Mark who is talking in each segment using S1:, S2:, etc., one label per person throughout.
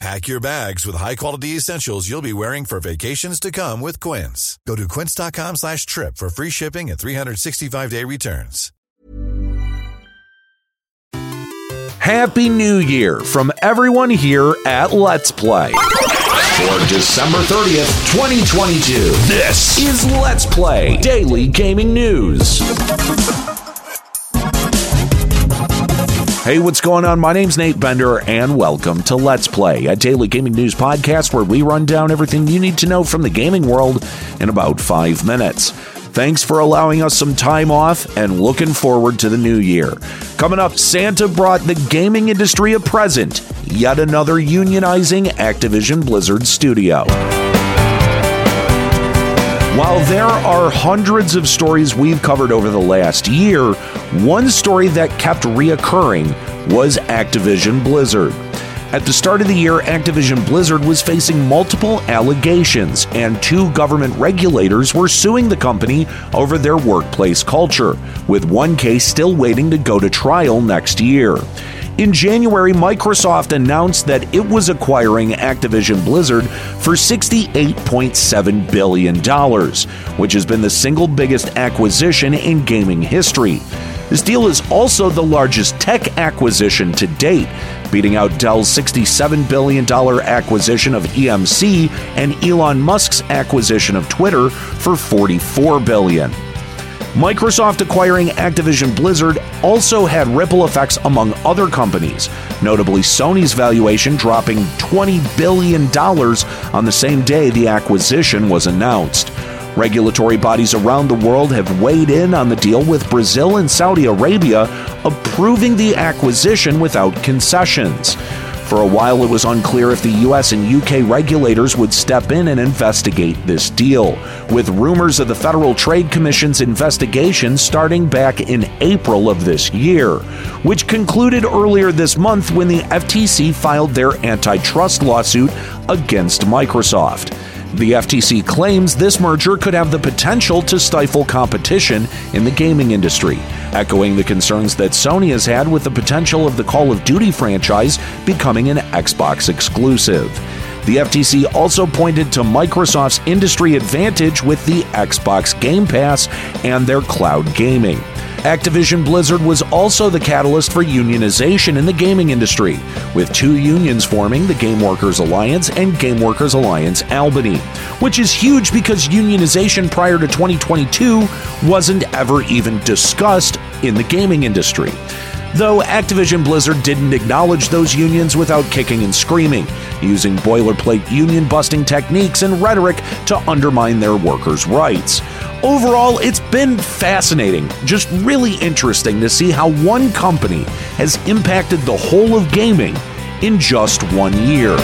S1: Pack your bags with high-quality essentials you'll be wearing for vacations to come with Quince. Go to quince.com slash trip for free shipping and 365-day returns.
S2: Happy New Year from everyone here at Let's Play. For December 30th, 2022, this is Let's Play Daily Gaming News. Hey, what's going on? My name's Nate Bender, and welcome to Let's Play, a daily gaming news podcast where we run down everything you need to know from the gaming world in about five minutes. Thanks for allowing us some time off and looking forward to the new year. Coming up, Santa brought the gaming industry a present yet another unionizing Activision Blizzard studio. While there are hundreds of stories we've covered over the last year, one story that kept reoccurring was Activision Blizzard. At the start of the year, Activision Blizzard was facing multiple allegations, and two government regulators were suing the company over their workplace culture, with one case still waiting to go to trial next year. In January, Microsoft announced that it was acquiring Activision Blizzard for $68.7 billion, which has been the single biggest acquisition in gaming history. This deal is also the largest tech acquisition to date, beating out Dell's $67 billion acquisition of EMC and Elon Musk's acquisition of Twitter for 44 billion. Microsoft acquiring Activision Blizzard also had ripple effects among other companies, notably Sony's valuation dropping $20 billion on the same day the acquisition was announced. Regulatory bodies around the world have weighed in on the deal, with Brazil and Saudi Arabia approving the acquisition without concessions. For a while, it was unclear if the US and UK regulators would step in and investigate this deal, with rumors of the Federal Trade Commission's investigation starting back in April of this year, which concluded earlier this month when the FTC filed their antitrust lawsuit against Microsoft. The FTC claims this merger could have the potential to stifle competition in the gaming industry, echoing the concerns that Sony has had with the potential of the Call of Duty franchise becoming an Xbox exclusive. The FTC also pointed to Microsoft's industry advantage with the Xbox Game Pass and their cloud gaming. Activision Blizzard was also the catalyst for unionization in the gaming industry, with two unions forming the Game Workers Alliance and Game Workers Alliance Albany, which is huge because unionization prior to 2022 wasn't ever even discussed in the gaming industry though Activision Blizzard didn't acknowledge those unions without kicking and screaming, using boilerplate union busting techniques and rhetoric to undermine their workers' rights. Overall, it's been fascinating, just really interesting to see how one company has impacted the whole of gaming in just one year.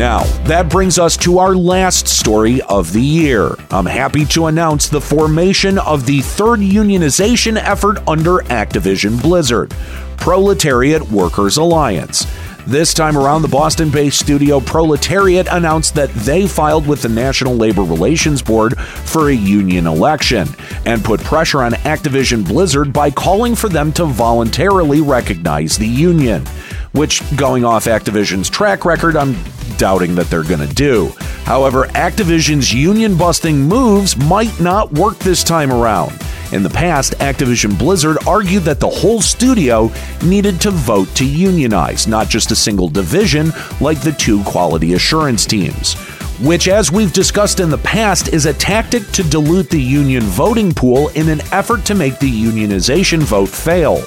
S2: Now, that brings us to our last story of the year. I'm happy to announce the formation of the third unionization effort under Activision Blizzard Proletariat Workers Alliance. This time around, the Boston based studio Proletariat announced that they filed with the National Labor Relations Board for a union election and put pressure on Activision Blizzard by calling for them to voluntarily recognize the union. Which, going off Activision's track record, I'm doubting that they're going to do. However, Activision's union busting moves might not work this time around. In the past, Activision Blizzard argued that the whole studio needed to vote to unionize, not just a single division like the two quality assurance teams. Which, as we've discussed in the past, is a tactic to dilute the union voting pool in an effort to make the unionization vote fail.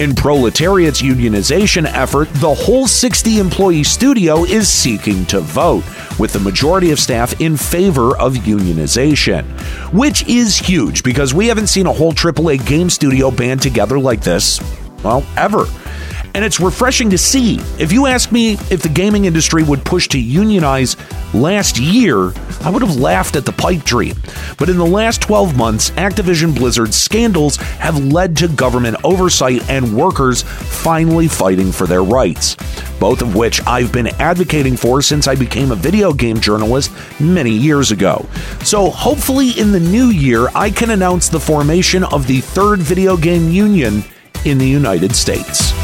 S2: In Proletariat's unionization effort, the whole 60 employee studio is seeking to vote, with the majority of staff in favor of unionization. Which is huge because we haven't seen a whole AAA game studio band together like this, well, ever and it's refreshing to see. If you ask me if the gaming industry would push to unionize last year, I would have laughed at the pipe dream. But in the last 12 months, Activision Blizzard's scandals have led to government oversight and workers finally fighting for their rights, both of which I've been advocating for since I became a video game journalist many years ago. So hopefully in the new year, I can announce the formation of the third video game union in the United States.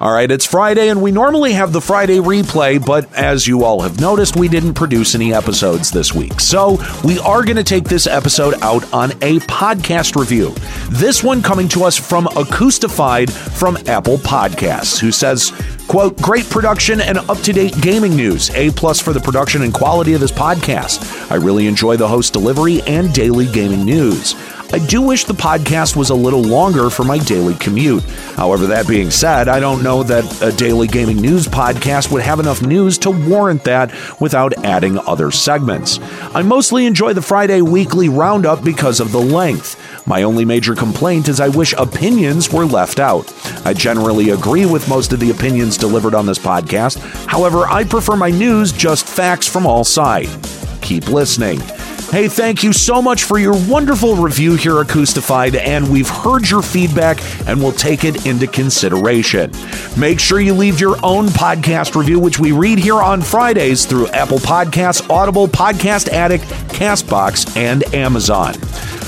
S2: All right, it's Friday, and we normally have the Friday replay, but as you all have noticed, we didn't produce any episodes this week. So we are going to take this episode out on a podcast review. This one coming to us from Acoustified from Apple Podcasts, who says, quote, great production and up-to-date gaming news. A plus for the production and quality of this podcast. I really enjoy the host delivery and daily gaming news. I do wish the podcast was a little longer for my daily commute. However, that being said, I don't know that a daily gaming news podcast would have enough news to warrant that without adding other segments. I mostly enjoy the Friday weekly roundup because of the length. My only major complaint is I wish opinions were left out. I generally agree with most of the opinions delivered on this podcast. However, I prefer my news just facts from all sides. Keep listening. Hey, thank you so much for your wonderful review here, Acoustified, and we've heard your feedback and we'll take it into consideration. Make sure you leave your own podcast review, which we read here on Fridays through Apple Podcasts, Audible, Podcast Addict, Castbox, and Amazon.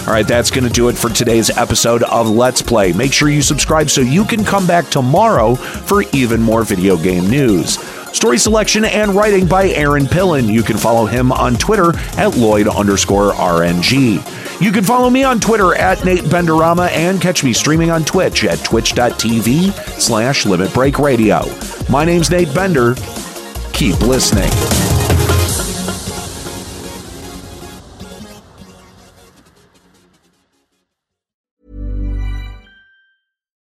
S2: All right, that's going to do it for today's episode of Let's Play. Make sure you subscribe so you can come back tomorrow for even more video game news. Story selection and writing by Aaron Pillen. You can follow him on Twitter at Lloyd underscore RNG. You can follow me on Twitter at Nate Benderama and catch me streaming on Twitch at twitch.tv slash Limit Break Radio. My name's Nate Bender. Keep listening.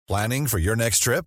S1: Planning for your next trip?